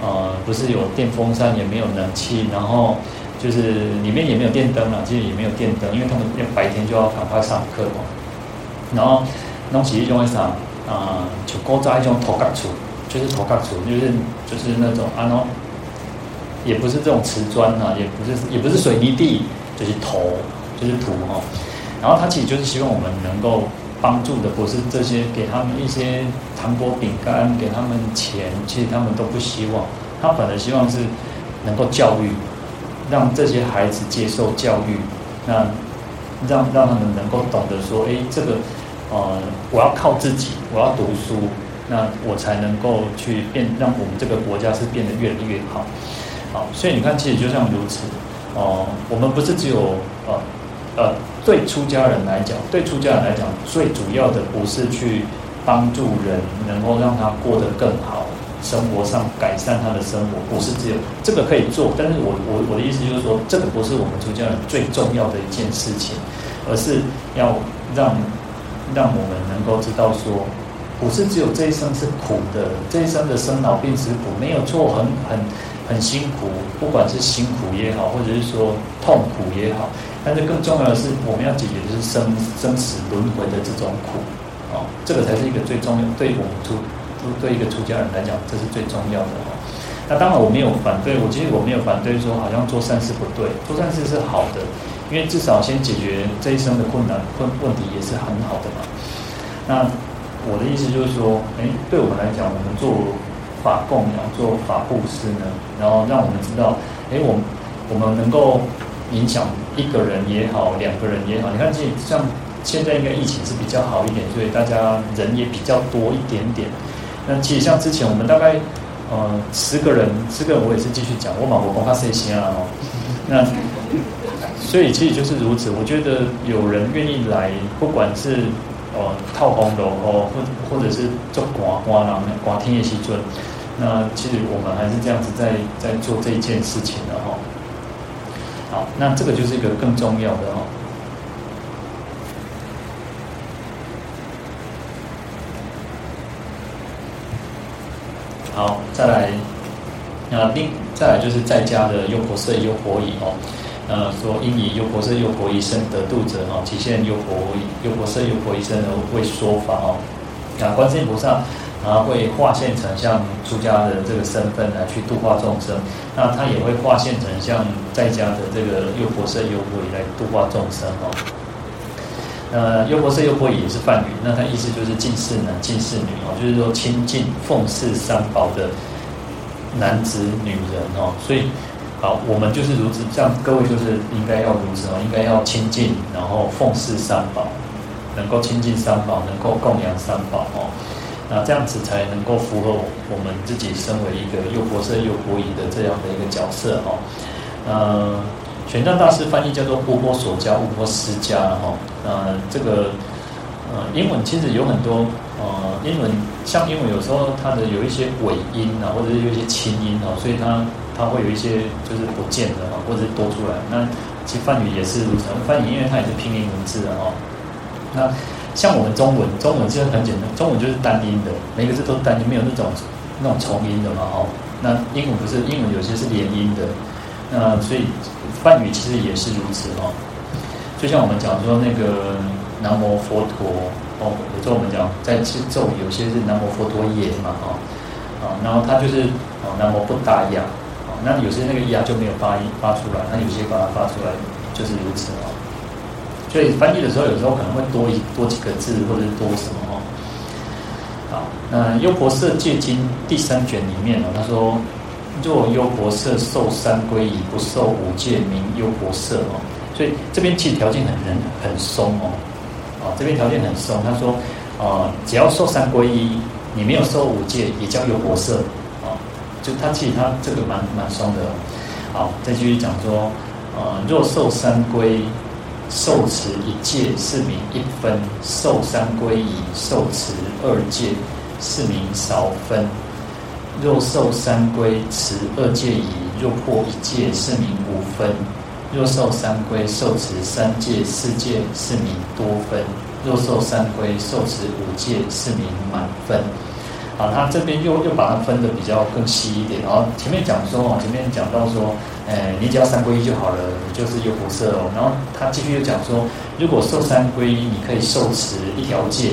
呃，不是有电风扇，也没有冷气，然后就是里面也没有电灯了，其实也没有电灯，因为他们要白天就要赶快上课嘛。然后弄起一种啥啊，就高扎一种土埆厝。就是土埆厝，就是就是那种啊，喏，也不是这种瓷砖啊，也不是也不是水泥地，就是土，就是土哈。然后他其实就是希望我们能够帮助的，不是这些给他们一些糖果饼干，给他们钱，其实他们都不希望。他本来希望是能够教育，让这些孩子接受教育，那让让他们能够懂得说，哎，这个呃，我要靠自己，我要读书，那我才能够去变，让我们这个国家是变得越来越好。好，所以你看，其实就像如此。哦、我们不是只有呃呃，对出家人来讲，对出家人来讲，最主要的不是去帮助人，能够让他过得更好。生活上改善他的生活，不是只有这个可以做，但是我我我的意思就是说，这个不是我们出家人最重要的一件事情，而是要让让我们能够知道说，不是只有这一生是苦的，这一生的生老病死苦没有错，很很很辛苦，不管是辛苦也好，或者是说痛苦也好，但是更重要的是，我们要解决的是生生死轮回的这种苦，哦，这个才是一个最重要，对于我们出。对一个出家人来讲，这是最重要的哦。那当然我没有反对，我其实我没有反对说好像做善事不对，做善事是好的，因为至少先解决这一生的困难困问题也是很好的嘛。那我的意思就是说，哎，对我们来讲，我们做法供养、做法布施呢，然后让我们知道，哎，我我们能够影响一个人也好，两个人也好。你看，这像现在应该疫情是比较好一点，所以大家人也比较多一点点。那其实像之前我们大概呃十个人，十个人我也是继续讲，我马我公他谁先啊哦，那所以其实就是如此。我觉得有人愿意来，不管是呃套红楼哦，或或者是做刮刮廊、刮天叶西尊，那其实我们还是这样子在在做这一件事情的哈。好，那这个就是一个更重要的哦。好，再来，那另再来就是在家的优婆塞优婆夷哦，呃，说因以优婆塞优婆夷身得度者哦，其现优婆夷优婆塞优婆夷身而为说法哦。那观世音菩萨啊会化现成像出家的这个身份来去度化众生，那他也会化现成像在家的这个优婆塞优婆夷来度化众生哦。呃，优婆塞优婆夷也是梵语，那他意思就是近侍男、近侍女哦，就是说亲近奉事三宝的男子、女人哦。所以，好，我们就是如此，这样各位就是应该要如此哦，应该要亲近，然后奉事三宝，能够亲近三宝，能够供养三宝哦。那这样子才能够符合我们自己身为一个优婆塞优婆夷的这样的一个角色哦。呃。玄奘大师翻译叫做“波波索迦”、“鄔波斯加”哈，呃，这个呃，英文其实有很多呃，英文像英文有时候它的有一些尾音啊，或者是有一些轻音啊，所以它它会有一些就是不见的哈，或者是多出来。那其实梵语也是如此，梵语因为它也是拼音文字的哈。那像我们中文，中文其实很简单，中文就是单音的，每个字都是单音，没有那种那种重音的嘛哈。那英文不是，英文有些是连音的，那所以。梵语其实也是如此哦，就像我们讲说那个南无佛陀哦，有时候我们讲在持咒，有些是南无佛陀耶嘛哈，啊，然后它就是哦南无不达雅，啊，那有些那个雅就没有发音发出来，那有些把它发出来就是如此哦。所以翻译的时候有时候可能会多一多几个字或者是多什么哦。好，那《优婆塞戒经》第三卷里面呢，他说。若优婆塞受三皈依，不受五戒，名优婆塞哦。所以这边其实条件很很很松哦，啊，这边条件很松。他说，啊，只要受三皈依，你没有受五戒，也叫优婆塞啊。就他其实他这个蛮蛮松的。好，再继续讲说，啊，若受三皈，受持一戒，是名一分；受三皈依，受持二戒，是名少分。若受三皈，持二戒已，若破一戒，是名五分；若受三皈，受持三戒、四戒，是名多分；若受三皈，受持五戒，是名满分。好，他这边又又把它分得比较更细一点。然后前面讲说哦，前面讲到说，哎，你只要三皈依就好了，你就是优婆塞哦。然后他继续又讲说，如果受三皈依，你可以受持一条戒。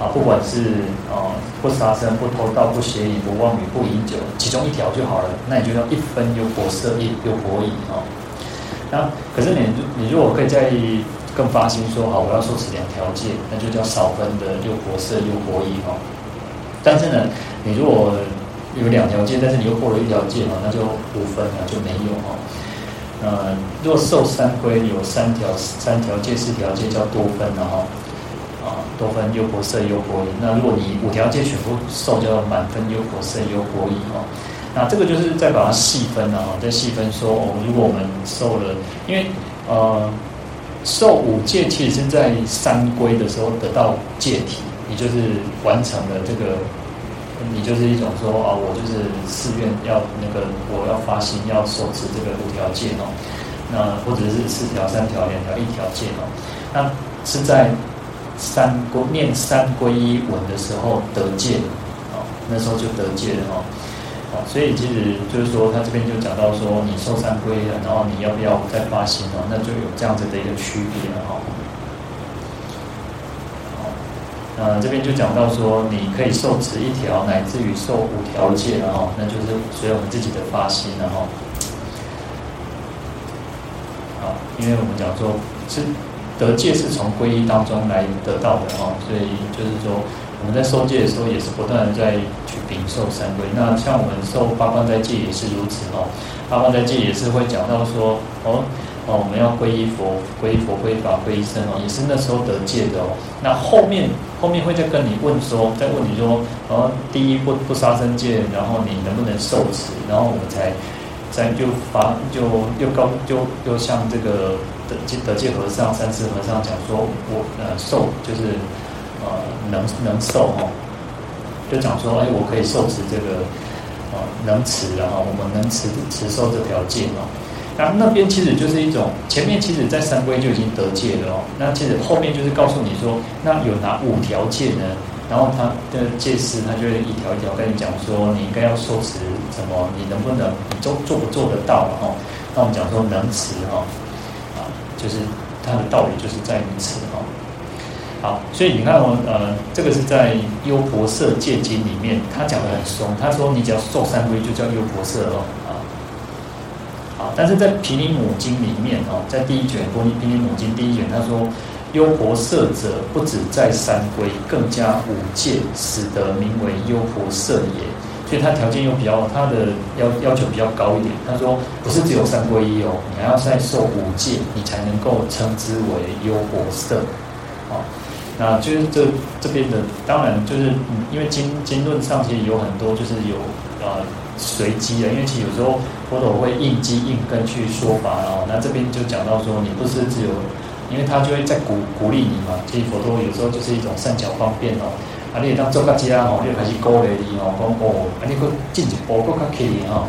啊，不管是啊不杀生、不偷盗、不邪淫、不妄语、不饮酒，其中一条就好了，那你就要一分优婆塞，一优婆夷啊。那可是你你如果可以再更发心说好，我要受持两条戒，那就叫少分的优婆塞、优婆夷哈。但是呢，你如果有两条戒，但是你又破了一条戒嘛，那就五分了，就没有哈。呃，若受三皈，有三条三条戒、四条戒叫多分的哈。啊，多分优婆塞、优婆夷。那如果你五条戒全部受，叫满分优婆塞、优婆夷哦。那这个就是再把它细分了啊，再细分说哦，如果我们受了，因为呃，受五戒其实是在三归的时候得到戒体，也就是完成了这个，你就是一种说啊，我就是誓愿要那个，我要发心要受持这个五条戒哦。那或者是四条、三条、两条、一条戒哦。那是在三归念三皈依文的时候得戒哦，那时候就得戒了哦。所以其实就是说，他这边就讲到说，你受三皈了，然后你要不要再发心哦？那就有这样子的一个区别了哈。好，那这边就讲到说，你可以受持一条，乃至于受五条戒了哈，那就是随我们自己的发心了哈。好，因为我们讲说，是得戒是从皈依当中来得到的哈，所以就是说。我们在受戒的时候，也是不断的在去禀受三皈。那像我们受八关斋戒也是如此哦。八关斋戒也是会讲到说，哦哦，我们要皈依佛，皈依佛，皈依法，皈依僧哦，也是那时候得戒的哦。那后面后面会再跟你问说，再问你说，哦，第一不不杀生戒，然后你能不能受持？然后我们才再就发就又高就又像这个得戒得戒和尚、三世和尚讲说，我呃受就是。呃，能能受哈，就讲说，哎，我可以受持这个，呃，能持然后我们能持持受这条戒哦嘛。那那边其实就是一种，前面其实在三归就已经得戒了哦。那其实后面就是告诉你说，那有哪五条戒呢？然后他的戒师他就一条一条跟你讲说，你应该要受持什么？你能不能？你做做不做得到？哈，那我们讲说能持哈，啊，就是它的道理就是在于此哈。好，所以你看哦，呃，这个是在《优婆塞戒经》里面，他讲的很松。他说，你只要受三皈，就叫优婆塞哦但是在《毗尼母经》里面哦，在第一卷《波尼毗尼母经》第一卷，他说，优婆塞者不止在三归，更加五戒，使得名为优婆塞也。所以他条件又比较，他的要要求比较高一点。他说，不是只有三皈依哦，你还要再受五戒，你才能够称之为优婆塞。啊。那就是这这边的，当然就是，因为经经论上其实有很多就是有呃随机的，因为其实有时候佛陀会应机应根去说法哦。那这边就讲到说，你不是只有，因为他就会在鼓鼓励你嘛。其实佛陀有时候就是一种善巧方便哦，啊，你当做个家哦，你就开始鼓励你哦，讲哦，啊，你个进一步更加可以哈。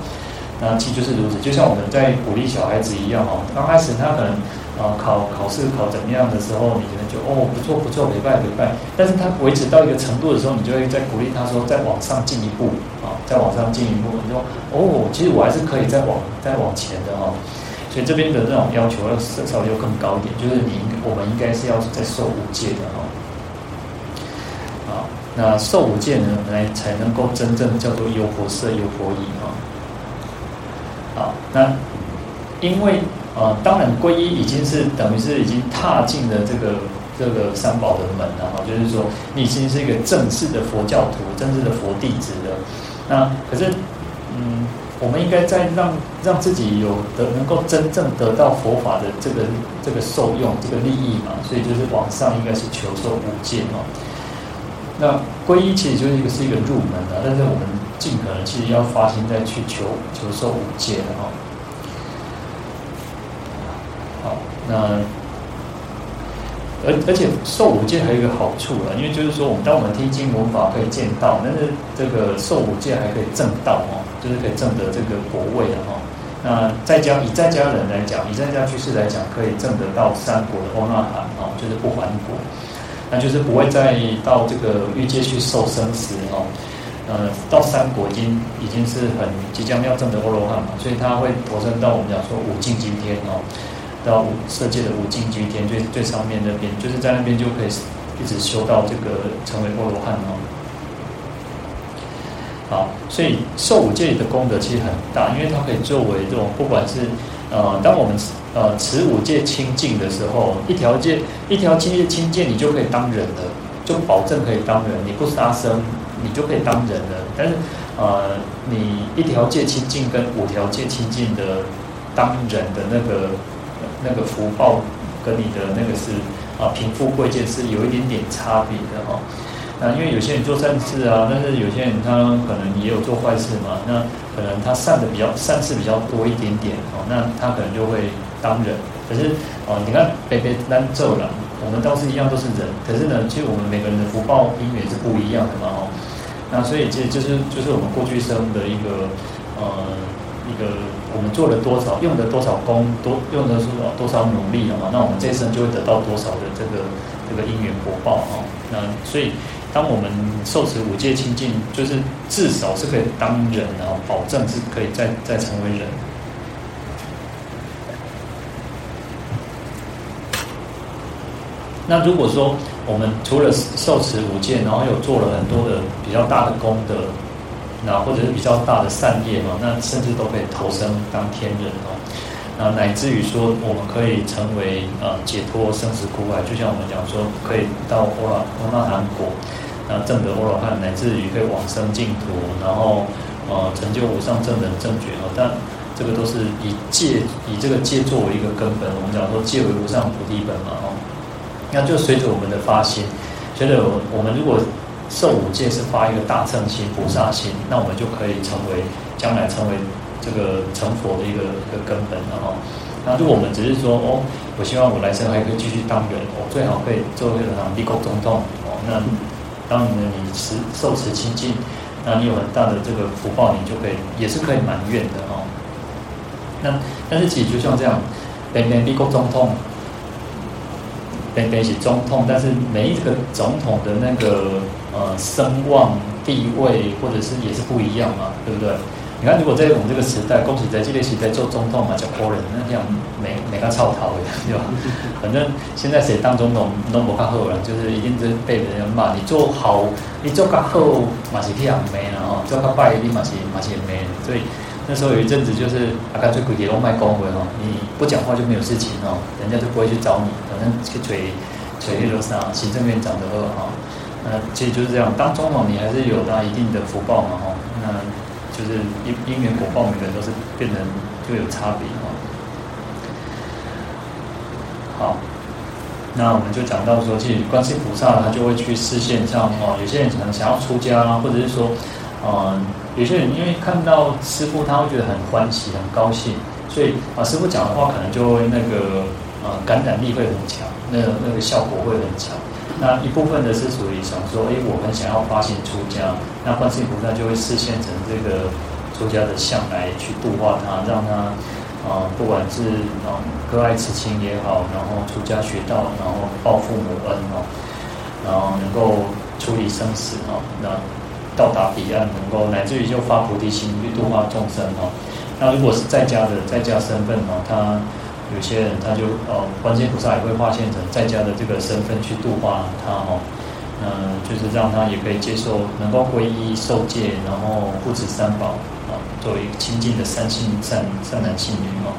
那其实就是如此，就像我们在鼓励小孩子一样哦，刚开始他可能。啊，考考试考怎么样的时候，你可能就哦不错不错，没败没败。但是他维持到一个程度的时候，你就会再鼓励他说再往上进一步啊，再往上进一步。你说哦，其实我还是可以再往再往前的哈。所以这边的这种要求要稍微要更高一点，就是你我们应该是要再受五戒的哈。啊，那受五戒呢，来才能够真正叫做优婆塞优婆夷啊。好，那因为。啊，当然，皈依已经是等于是已经踏进了这个这个三宝的门了哈，就是说你已经是一个正式的佛教徒，正式的佛弟子了。那可是，嗯，我们应该在让让自己有的能够真正得到佛法的这个这个受用这个利益嘛，所以就是往上应该是求受五戒嘛。那皈依其实就是一个是一个入门的，但是我们尽可能其实要发心再去求求受五戒的哈。那而而且受五戒还有一个好处啊，因为就是说，我们当我们听经闻法可以见道，但是这个受五戒还可以证道哦，就是可以证得这个国位的哈。那在家以在家人来讲，以在家居士来讲，可以证得到三果的阿那含哦，就是不还果，那就是不会再到这个欲界去受生死哦。呃，到三果已经已经是很即将要证得阿罗汉嘛，所以他会投身到我们讲说五境今天哦。到五色界的五境居天最最上面那边，就是在那边就可以一直修到这个成为阿罗汉哦。好，所以受五戒的功德其实很大，因为它可以作为这种不管是呃，当我们呃持五戒清净的时候，一条戒一条戒清净，你就可以当人了，就保证可以当人。你不杀生，你就可以当人了。但是呃，你一条戒清净跟五条戒清净的当人的那个。那个福报跟你的那个是啊贫富贵贱是有一点点差别的哈。那因为有些人做善事啊，但是有些人他可能也有做坏事嘛，那可能他善的比较善事比较多一点点哦，那他可能就会当人。可是哦，你看北北南咒了，我们倒是一样都是人，可是呢，其实我们每个人的福报因缘是不一样的嘛哦。那所以这就是就是我们过去生的一个呃一个我们做了多少，用了多少功，多用的是多少努力了嘛，那我们这一生就会得到多少的这个这个因缘果报哦。那所以当我们受持五戒清净，就是至少是可以当人啊，保证是可以再再成为人。那如果说我们除了受持五戒，然后又做了很多的比较大的功德，那或者是比较大的善业嘛，那甚至都可以投生当天人哦。那乃至于说，我们可以成为呃解脱生死苦海，就像我们讲说，可以到欧罗阿那含果，那证得欧罗汉，乃至于可以往生净土，然后呃成就无上正等正觉哦。但这个都是以戒以这个戒作为一个根本，我们讲说戒为无上菩提本嘛哦。那就随着我们的发心，随着我们如果受五戒是发一个大乘心、菩萨心，那我们就可以成为将来成为这个成佛的一个一个根本了哈。那如果我们只是说哦，我希望我来生还可以继续当人，我最好可以做一个当地国总统哦。那当你你持受持清净，那你有很大的这个福报，你就可以也是可以满愿的哦。那但是其实就像这样，变变地国总统。边边是总统，但是每一个总统的那个呃声望地位，或者是也是不一样嘛，对不对？你看，如果在我们这个时代，恭喜在这个时代做总统嘛，叫国人，那这样每每个操头的，对吧？反正现在谁当总统都不靠后了，就是一定是被人家骂。你做好，你做个好嘛是这样没了哦，做个败你嘛是嘛是没了，所以。那时候有一阵子，就是啊，干脆鬼铁龙卖公文哦，你不讲话就没有事情哦，人家就不会去找你，反正去锤锤黑罗萨行政院长的二哈，那其实就是这样，当总统你还是有他一定的福报嘛哈，那就是因因缘果报，每个人都是变成就有差别哈。好，那我们就讲到说，其实观世菩萨他就会去示现像哦，有些人可能想要出家，或者是说，嗯。有些人因为看到师父，他会觉得很欢喜、很高兴，所以啊，师父讲的话可能就会那个呃感染力会很强，那那个效果会很强。那一部分的是属于想说，哎，我们想要发心出家，那观世音菩萨就会示现成这个出家的相来去度化他，让他、呃，不管是啊割爱慈亲也好，然后出家学道，然后报父母恩哦，然后能够处理生死哦，那。到达彼岸，能够乃至于就发菩提心去度化众生哦。那如果是在家的在家身份哦，他有些人他就哦，观世音菩萨也会化现成在家的这个身份去度化他哦。嗯，就是让他也可以接受，能够皈依受戒，然后护持三宝啊，作为亲近的三性善善男信女哦。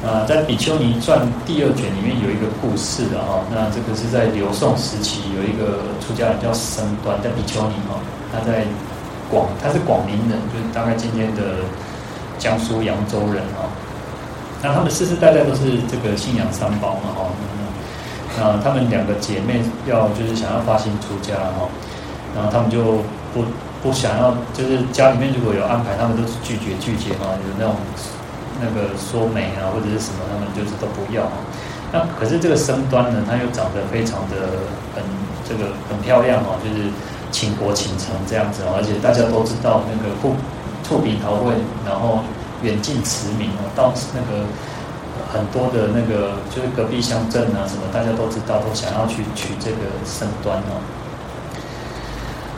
啊，在《比丘尼传》第二卷里面有一个故事的哈，那这个是在刘宋时期，有一个出家人叫僧端，叫比丘尼哈，他在广，他是广陵人，就是大概今天的江苏扬州人哦。那他们世世代代都是这个信仰三宝嘛哈，那他们两个姐妹要就是想要发心出家哈，然后他们就不不想要，就是家里面如果有安排，他们都是拒绝拒绝哈，有那种。那个说媒啊，或者是什么，他们就是都不要。那可是这个僧端呢，他又长得非常的很这个很漂亮哦，就是倾国倾城这样子，而且大家都知道那个兔兔比桃会，然后远近驰名哦，到那个很多的那个就是隔壁乡镇啊什么，大家都知道，都想要去娶这个僧端哦。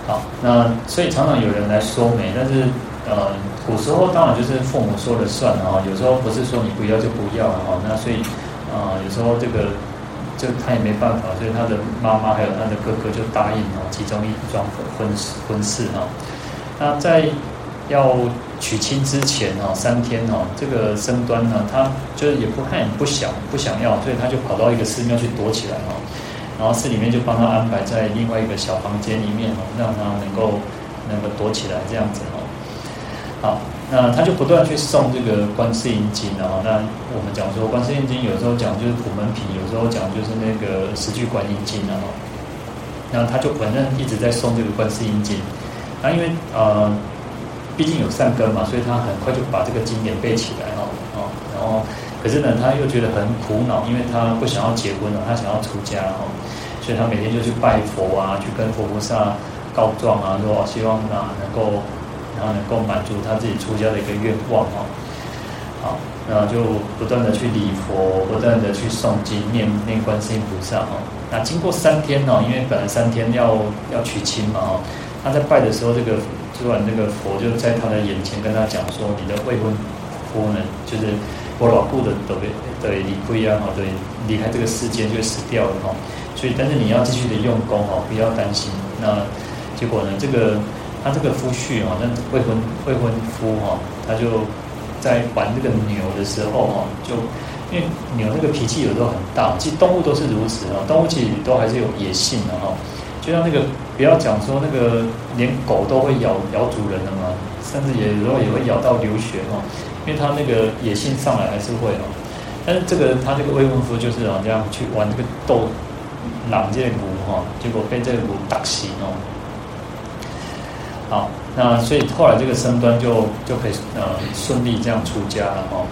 好，那所以常常有人来说媒，但是。呃，古时候当然就是父母说了算哦，有时候不是说你不要就不要了哈，那所以、呃，有时候这个就他也没办法，所以他的妈妈还有他的哥哥就答应了其中一桩婚事婚事哈。那在要娶亲之前哦，三天哦，这个僧端呢，他就是也不看也不想不想要，所以他就跑到一个寺庙去躲起来哦，然后寺里面就帮他安排在另外一个小房间里面哦，让他能够能够躲起来这样子哦。好，那他就不断去诵这个观世音经哦。那我们讲说观世音经，有时候讲就是普门品，有时候讲就是那个十句观音经啊。那他就反正一直在诵这个观世音经。那因为呃，毕竟有善根嘛，所以他很快就把这个经典背起来哦哦。然后可是呢，他又觉得很苦恼，因为他不想要结婚了，他想要出家哦。所以他每天就去拜佛啊，去跟佛菩萨告状啊，说希望啊能够。然后能够满足他自己出家的一个愿望哦，好，然后就不断的去礼佛，不断的去诵经、念念观世音菩萨哦。那经过三天哦，因为本来三天要要娶亲嘛哦，他在拜的时候，这个突然那个佛就在他的眼前跟他讲说：“你的未婚夫呢，就是我老顾的都对离归啊，对离开这个世界就死掉了哈。所以，但是你要继续的用功哦，不要担心。那结果呢，这个。他这个夫婿哈，那未婚未婚夫哈，他就在玩这个牛的时候哈，就因为牛那个脾气有时候很大，其实动物都是如此啊，动物其实都还是有野性的哈。就像那个不要讲说那个连狗都会咬咬主人的嘛，甚至也有时候也会咬到流血哈，因为他那个野性上来还是会哦。但是这个他这个未婚夫就是啊这样去玩这个斗狼这个牛哈，结果被这个牛打醒哦。好，那所以后来这个僧端就就可以呃顺利这样出家了哈。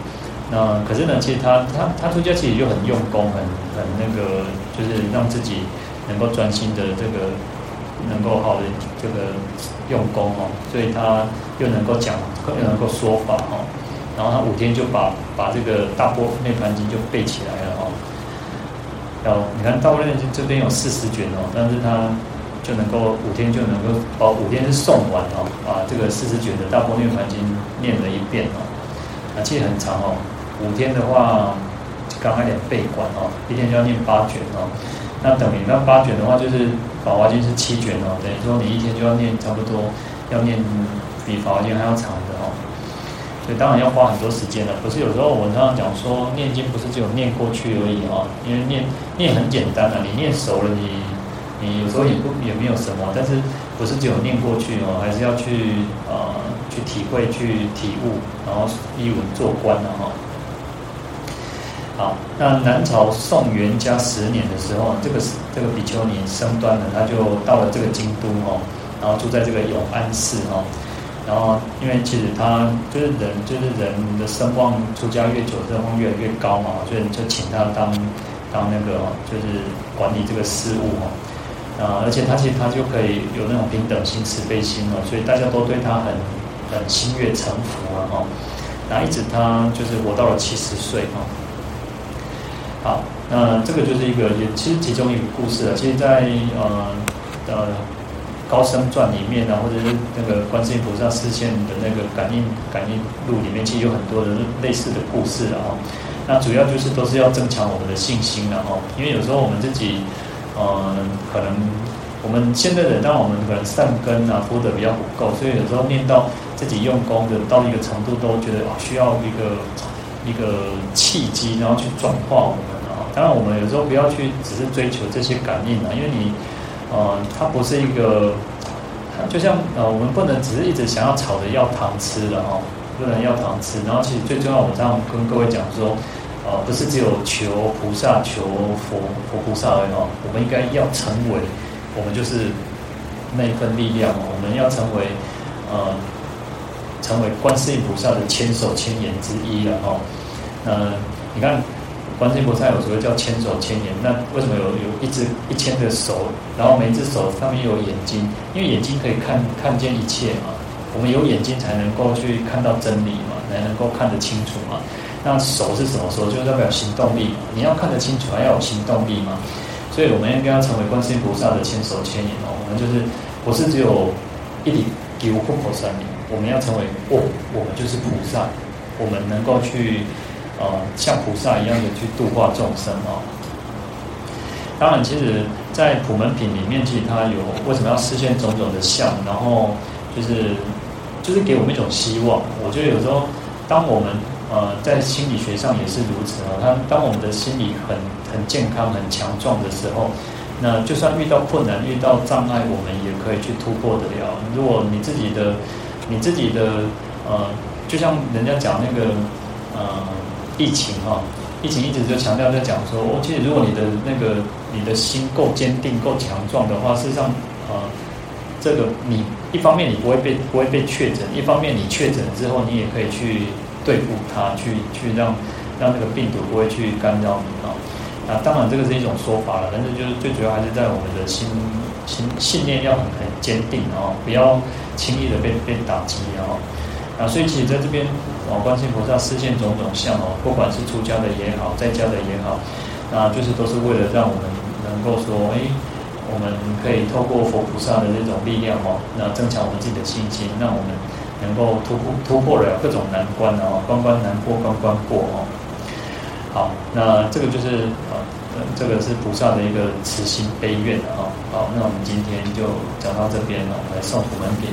那可是呢，其实他他他出家其实就很用功，很很那个，就是让自己能够专心的这个能够好的这个用功哦。所以他又能够讲，又能够说法哦。然后他五天就把把这个大波涅槃经就背起来了哦。然后你看大般涅槃经这边有四十卷哦，但是他。就能够五天就能够哦，五天是诵完哦，把这个四十卷的大波涅槃经念了一遍哦，啊，其实很长哦，五天的话刚开点背观哦，一天就要念八卷哦，那等于那八卷的话就是法华经是七卷哦，等于说你一天就要念差不多要念比法华经还要长的哦，所以当然要花很多时间了。可是有时候我们常常讲说念经不是只有念过去而已哦，因为念念很简单啊，你念熟了你。你有时候也不也没有什么，但是不是只有念过去哦，还是要去呃去体会、去体悟，然后一文做观的哈。好，那南朝宋元嘉十年的时候，这个这个比丘尼僧端了，他就到了这个京都哦，然后住在这个永安寺哦，然后因为其实他就是人，就是人的声望出家越久，声望越来越高嘛，所以就请他当当那个就是管理这个事务哦。啊，而且他其实他就可以有那种平等心、慈悲心哦，所以大家都对他很很心悦诚服啊，哈。然后一直他就是活到了七十岁哈。好，那这个就是一个也其实其中一个故事啊。其实在，呃呃高僧传里面啊，或者是那个观世音菩萨示现的那个感应感应录里面，其实有很多的类似的故事啊。那主要就是都是要增强我们的信心的哈，因为有时候我们自己。嗯，可能我们现在的，当然我们可能善根啊，播的比较不够，所以有时候念到自己用功的到一个程度，都觉得啊需要一个一个契机，然后去转化我们啊。当然，我们有时候不要去只是追求这些感应啊，因为你，呃，它不是一个，就像呃，我们不能只是一直想要吵着要糖吃了哦，不能要糖吃。然后，其实最重要，我这样跟各位讲说。呃，不是只有求菩萨、求佛佛菩萨而已哦，我们应该要成为，我们就是那一份力量哦，我们要成为，呃，成为观世音菩萨的千手千眼之一了哦。那你看，观世音菩萨有时候叫千手千眼，那为什么有有一只一千个手，然后每一只手上面有眼睛？因为眼睛可以看看见一切嘛，我们有眼睛才能够去看到真理嘛，才能够看得清楚嘛。那手是什么手？就代表行动力嘛。你要看得清楚，还要有行动力嘛。所以我们应该要成为观世音菩萨的千手千眼哦。我们就是不是只有一点给无口三明，我们要成为哦，我们就是菩萨，我们能够去呃像菩萨一样的去度化众生哦。当然，其实，在普门品里面，其实它有为什么要示现种种的相，然后就是就是给我们一种希望。我觉得有时候当我们呃，在心理学上也是如此啊。他当我们的心理很很健康、很强壮的时候，那就算遇到困难、遇到障碍，我们也可以去突破得了。如果你自己的、你自己的呃就像人家讲那个呃疫情哈，疫情一直就强调在讲说，哦，其实如果你的那个你的心够坚定、够强壮的话，事实上呃这个你一方面你不会被不会被确诊，一方面你确诊之后，你也可以去对付它，去去让让那个病毒不会去干扰你啊。那当然这个是一种说法了，但是就是最主要还是在我们的心信信念要很很坚定啊，不要轻易的被被打击啊。啊，所以其实在这边哦，观世音菩萨示现种种相哦，不管是出家的也好，在家的也好，那就是都是为了让我们能够说，哎，我们可以透过佛菩萨的这种力量哦，那增强我们自己的信心，让我们能够突破突破了各种难关哦，关关难过关关过哦。好，那这个就是，这个是菩萨的一个慈心悲愿啊。好，那我们今天就讲到这边了，我们来送普门品。